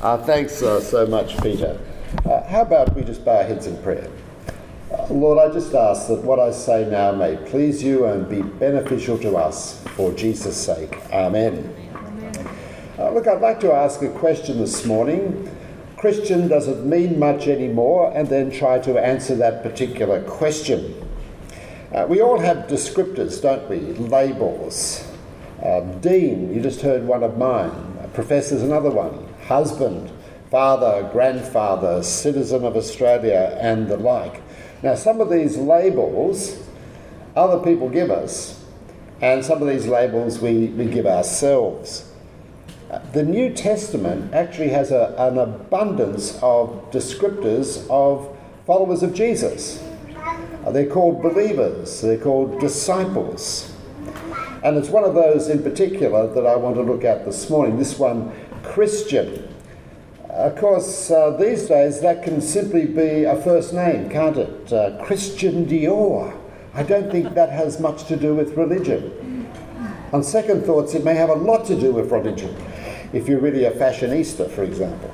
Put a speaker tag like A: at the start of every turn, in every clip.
A: Uh, thanks uh, so much, Peter. Uh, how about we just bow our heads in prayer? Uh, Lord, I just ask that what I say now may please you and be beneficial to us for Jesus' sake. Amen. Uh, look, I'd like to ask a question this morning. Christian doesn't mean much anymore, and then try to answer that particular question. Uh, we all have descriptors, don't we? Labels. Um, Dean, you just heard one of mine. Professor's another one. Husband, father, grandfather, citizen of Australia, and the like. Now, some of these labels other people give us, and some of these labels we, we give ourselves. The New Testament actually has a, an abundance of descriptors of followers of Jesus. They're called believers, they're called disciples. And it's one of those in particular that I want to look at this morning. This one, Christian. Of course, uh, these days that can simply be a first name, can't it? Uh, Christian Dior. I don't think that has much to do with religion. On second thoughts, it may have a lot to do with religion, if you're really a fashionista, for example.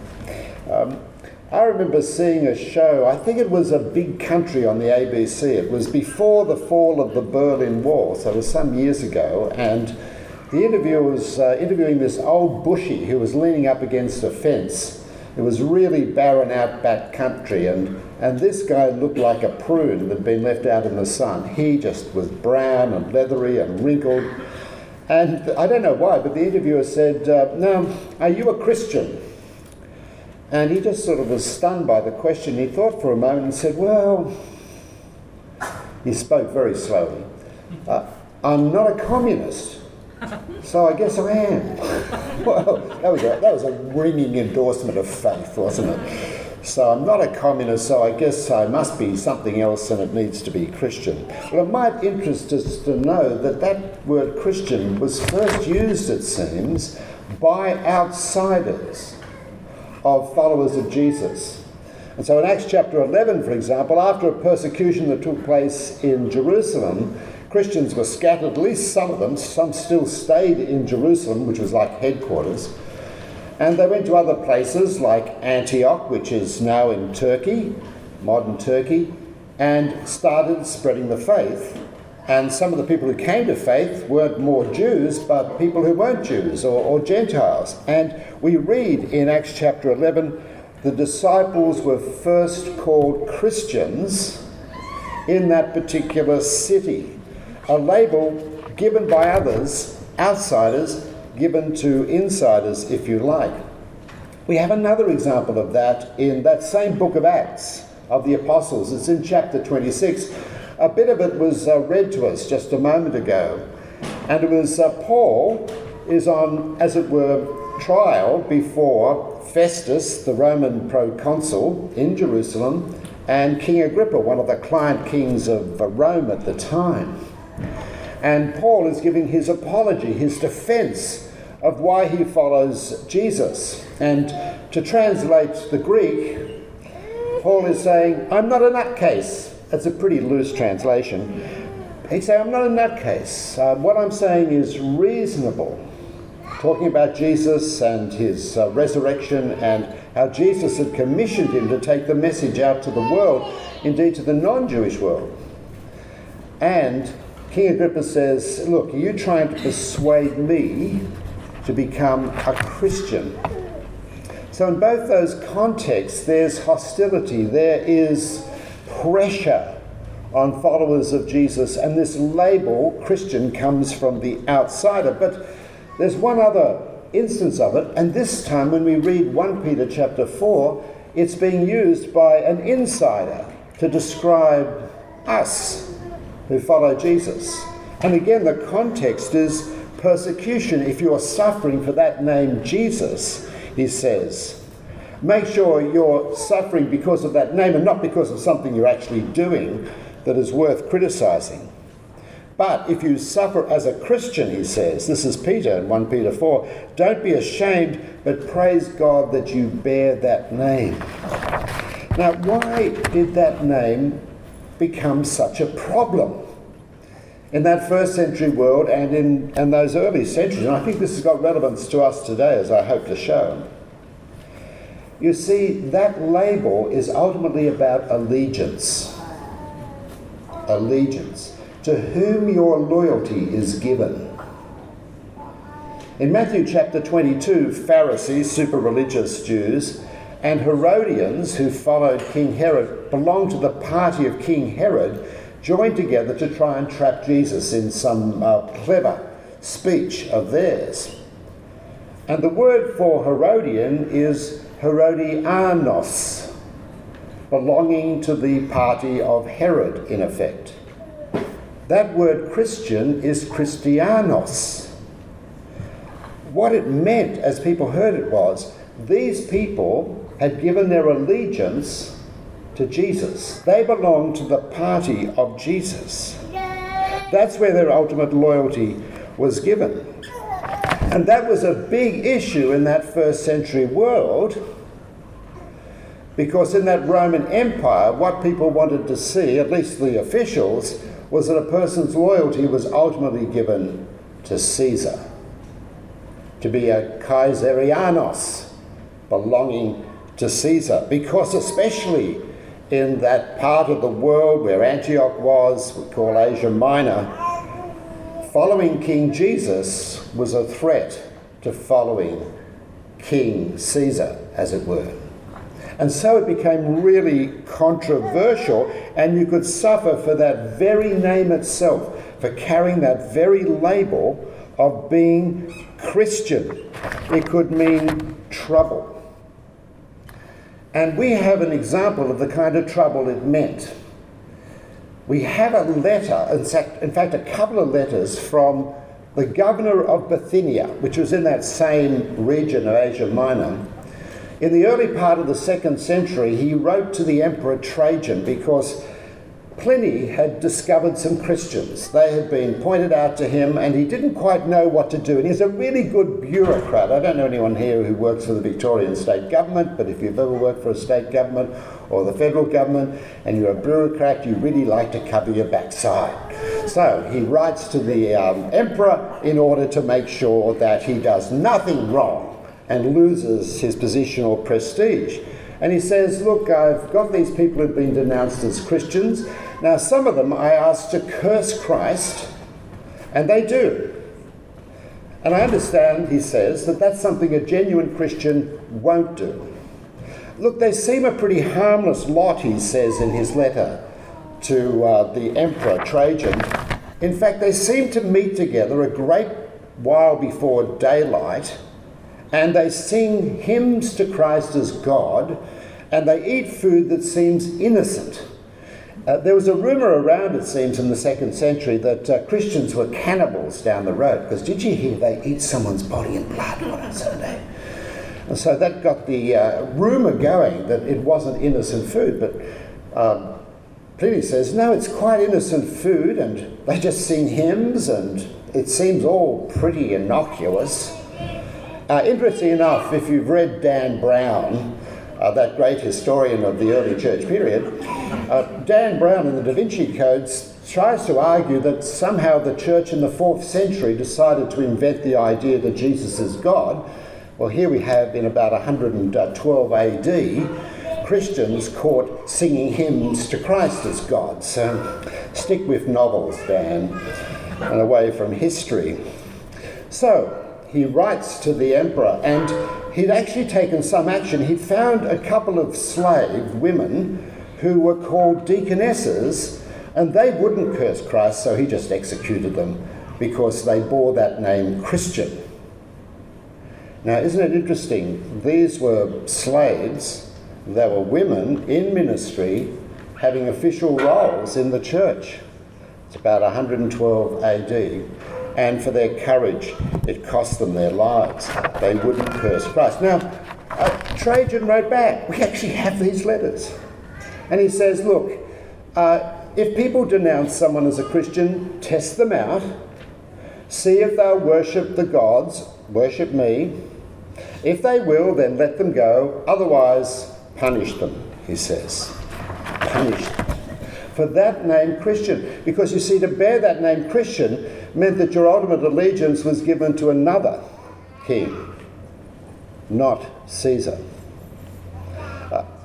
A: Um, I remember seeing a show, I think it was a big country on the ABC. It was before the fall of the Berlin Wall, so it was some years ago, and the interviewer was uh, interviewing this old bushy who was leaning up against a fence. It was really barren outback country, and, and this guy looked like a prune that had been left out in the sun. He just was brown and leathery and wrinkled. And I don't know why, but the interviewer said, uh, Now, are you a Christian? And he just sort of was stunned by the question. He thought for a moment and said, Well, he spoke very slowly. Uh, I'm not a communist, so I guess I am. well, that was, a, that was a ringing endorsement of faith, wasn't it? So I'm not a communist, so I guess I must be something else and it needs to be Christian. Well, it might interest us to know that that word Christian was first used, it seems, by outsiders of followers of Jesus. And so in Acts chapter 11, for example, after a persecution that took place in Jerusalem, Christians were scattered, at least some of them, some still stayed in Jerusalem, which was like headquarters. And they went to other places like Antioch, which is now in Turkey, modern Turkey, and started spreading the faith. And some of the people who came to faith weren't more Jews, but people who weren't Jews or, or Gentiles. And we read in Acts chapter 11 the disciples were first called Christians in that particular city, a label given by others, outsiders, given to insiders, if you like. We have another example of that in that same book of Acts of the Apostles. It's in chapter 26. A bit of it was uh, read to us just a moment ago, and it was uh, Paul is on, as it were, trial before Festus, the Roman proconsul in Jerusalem, and King Agrippa, one of the client kings of uh, Rome at the time. And Paul is giving his apology, his defense of why he follows Jesus. And to translate the Greek, Paul is saying, I'm not a nutcase. That's a pretty loose translation. He's saying, I'm not a nutcase. Uh, what I'm saying is reasonable. Talking about Jesus and his uh, resurrection and how Jesus had commissioned him to take the message out to the world, indeed to the non Jewish world. And King Agrippa says, Look, are you trying to persuade me to become a Christian? So, in both those contexts, there's hostility, there is pressure on followers of Jesus, and this label, Christian, comes from the outsider. But there's one other instance of it, and this time when we read 1 Peter chapter 4, it's being used by an insider to describe us who follow Jesus. And again, the context is persecution. If you're suffering for that name Jesus, he says, make sure you're suffering because of that name and not because of something you're actually doing that is worth criticizing. But if you suffer as a Christian, he says, this is Peter in 1 Peter 4, don't be ashamed, but praise God that you bear that name. Now, why did that name become such a problem? In that first century world and in and those early centuries, and I think this has got relevance to us today, as I hope to show. You see, that label is ultimately about allegiance. Allegiance. To whom your loyalty is given. In Matthew chapter 22, Pharisees, super religious Jews, and Herodians, who followed King Herod, belonged to the party of King Herod, joined together to try and trap Jesus in some uh, clever speech of theirs. And the word for Herodian is Herodianos, belonging to the party of Herod, in effect. That word Christian is Christianos. What it meant, as people heard it, was these people had given their allegiance to Jesus. They belonged to the party of Jesus. That's where their ultimate loyalty was given. And that was a big issue in that first century world because in that Roman Empire, what people wanted to see, at least the officials, was that a person's loyalty was ultimately given to Caesar, to be a Kaiserianos, belonging to Caesar, because especially in that part of the world where Antioch was, we call Asia Minor, following King Jesus was a threat to following King Caesar, as it were. And so it became really controversial, and you could suffer for that very name itself, for carrying that very label of being Christian. It could mean trouble. And we have an example of the kind of trouble it meant. We have a letter, in fact, a couple of letters from the governor of Bithynia, which was in that same region of Asia Minor. In the early part of the second century, he wrote to the Emperor Trajan because Pliny had discovered some Christians. They had been pointed out to him, and he didn't quite know what to do. And he's a really good bureaucrat. I don't know anyone here who works for the Victorian state government, but if you've ever worked for a state government or the federal government and you're a bureaucrat, you really like to cover your backside. So he writes to the um, emperor in order to make sure that he does nothing wrong and loses his position or prestige. And he says, Look, I've got these people who've been denounced as Christians. Now, some of them I asked to curse Christ, and they do. And I understand, he says, that that's something a genuine Christian won't do. Look, they seem a pretty harmless lot, he says in his letter to uh, the Emperor Trajan. In fact, they seem to meet together a great while before daylight and they sing hymns to Christ as God, and they eat food that seems innocent. Uh, there was a rumour around, it seems, in the second century that uh, Christians were cannibals down the road, because did you hear they eat someone's body and blood on a Sunday? And so that got the uh, rumour going that it wasn't innocent food, but um, Pliny says, no, it's quite innocent food, and they just sing hymns, and it seems all pretty innocuous. Uh, interesting enough, if you've read Dan Brown, uh, that great historian of the early church period, uh, Dan Brown in the Da Vinci Codes tries to argue that somehow the church in the fourth century decided to invent the idea that Jesus is God. Well, here we have in about 112 AD Christians caught singing hymns to Christ as God. So stick with novels, Dan, and away from history. So, he writes to the emperor, and he'd actually taken some action. He'd found a couple of slave women who were called deaconesses, and they wouldn't curse Christ, so he just executed them because they bore that name Christian. Now, isn't it interesting? These were slaves, they were women in ministry having official roles in the church. It's about 112 AD and for their courage. It cost them their lives. They wouldn't curse Christ. Now, uh, Trajan wrote back. We actually have these letters. And he says, look, uh, if people denounce someone as a Christian, test them out. See if they'll worship the gods, worship me. If they will, then let them go. Otherwise, punish them, he says. Punish. For that name Christian. Because you see, to bear that name Christian meant that your ultimate allegiance was given to another king, not Caesar.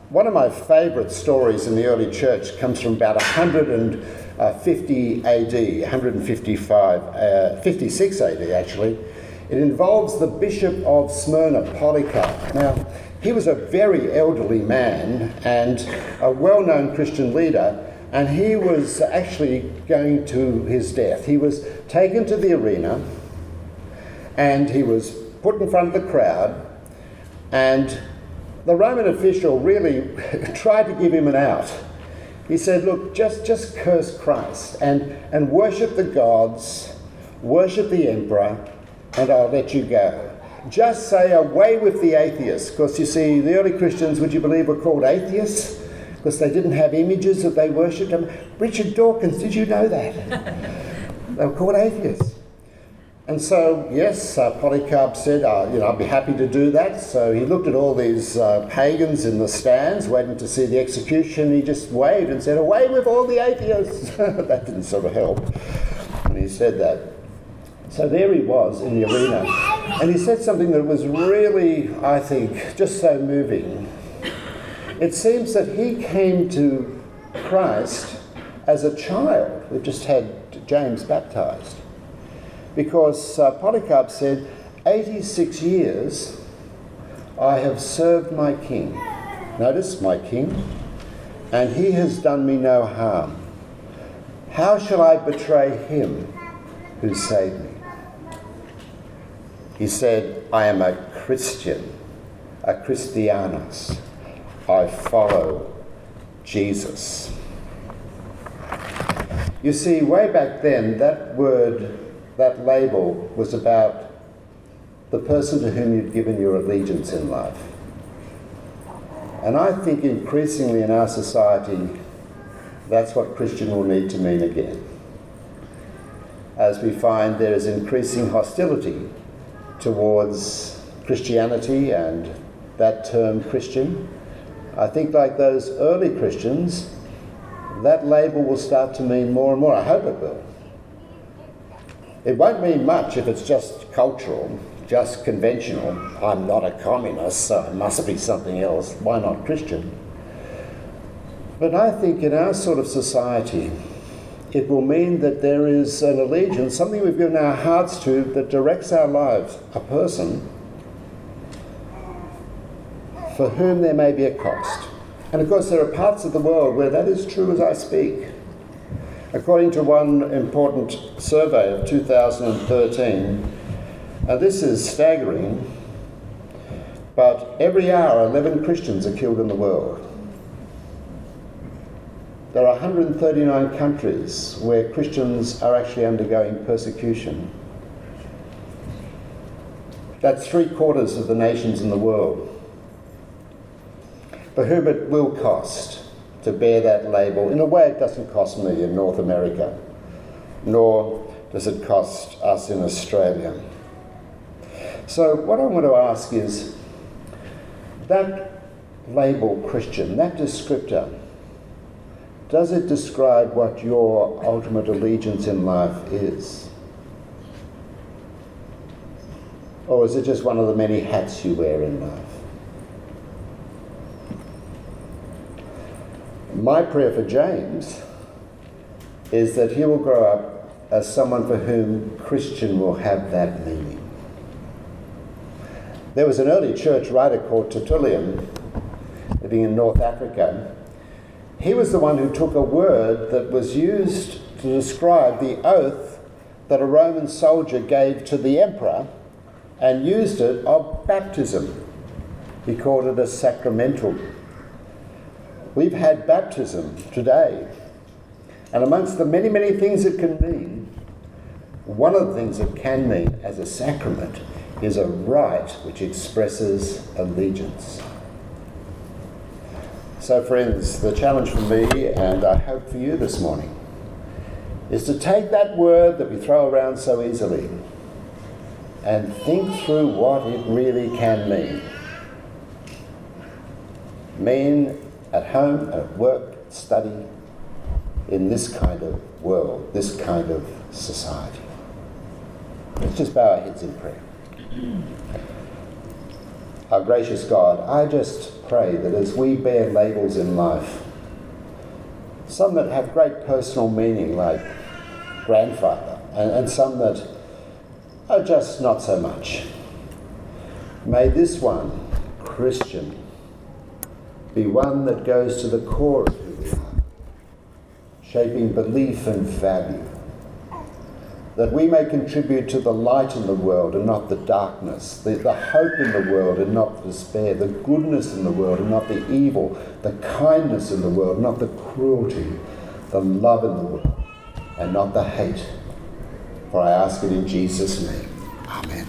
A: one of my favourite stories in the early church comes from about 150 AD, 155, uh, 56 AD actually. It involves the Bishop of Smyrna, Polycarp. Now, he was a very elderly man and a well known Christian leader, and he was actually going to his death. He was taken to the arena and he was put in front of the crowd, and the Roman official really tried to give him an out. He said, Look, just, just curse Christ and, and worship the gods, worship the emperor, and I'll let you go. Just say, Away with the atheists. Because you see, the early Christians, would you believe, were called atheists? Because they didn't have images that they worshipped. Them. Richard Dawkins, did you know that? they were called atheists. And so, yes, uh, Polycarp said, uh, you know, I'd be happy to do that. So he looked at all these uh, pagans in the stands waiting to see the execution. He just waved and said, Away with all the atheists! that didn't sort of help when he said that. So there he was in the arena. And he said something that was really, I think, just so moving. It seems that he came to Christ as a child. We've just had James baptized because uh, Polycarp said, 86 years I have served my king. Notice, my king, and he has done me no harm. How shall I betray him who saved me? He said, I am a Christian, a Christianos. I follow Jesus. You see, way back then, that word that label was about the person to whom you'd given your allegiance in life. And I think increasingly in our society, that's what Christian will need to mean again. As we find there is increasing hostility towards Christianity and that term Christian, I think, like those early Christians, that label will start to mean more and more. I hope it will. It won't mean much if it's just cultural, just conventional. I'm not a communist, so it must be something else. Why not Christian? But I think in our sort of society, it will mean that there is an allegiance, something we've given our hearts to that directs our lives, a person for whom there may be a cost. And of course, there are parts of the world where that is true as I speak. According to one important survey of 2013, uh, this is staggering, but every hour 11 Christians are killed in the world. There are 139 countries where Christians are actually undergoing persecution. That's three quarters of the nations in the world. For whom it will cost to bear that label. In a way, it doesn't cost me in North America, nor does it cost us in Australia. So, what I want to ask is that label Christian, that descriptor, does it describe what your ultimate allegiance in life is? Or is it just one of the many hats you wear in life? My prayer for James is that he will grow up as someone for whom Christian will have that meaning. There was an early church writer called Tertullian living in North Africa. He was the one who took a word that was used to describe the oath that a Roman soldier gave to the emperor and used it of baptism. He called it a sacramentum We've had baptism today. And amongst the many, many things it can mean, one of the things it can mean as a sacrament is a rite which expresses allegiance. So, friends, the challenge for me, and I hope for you this morning, is to take that word that we throw around so easily and think through what it really can mean. Mean at home, at work, study, in this kind of world, this kind of society. Let's just bow our heads in prayer. Our gracious God, I just pray that as we bear labels in life, some that have great personal meaning, like grandfather, and, and some that are just not so much, may this one, Christian, be one that goes to the core of who we are, shaping belief and value that we may contribute to the light in the world and not the darkness, the, the hope in the world and not despair, the goodness in the world and not the evil, the kindness in the world, not the cruelty, the love in the world and not the hate. For I ask it in Jesus' name. Amen.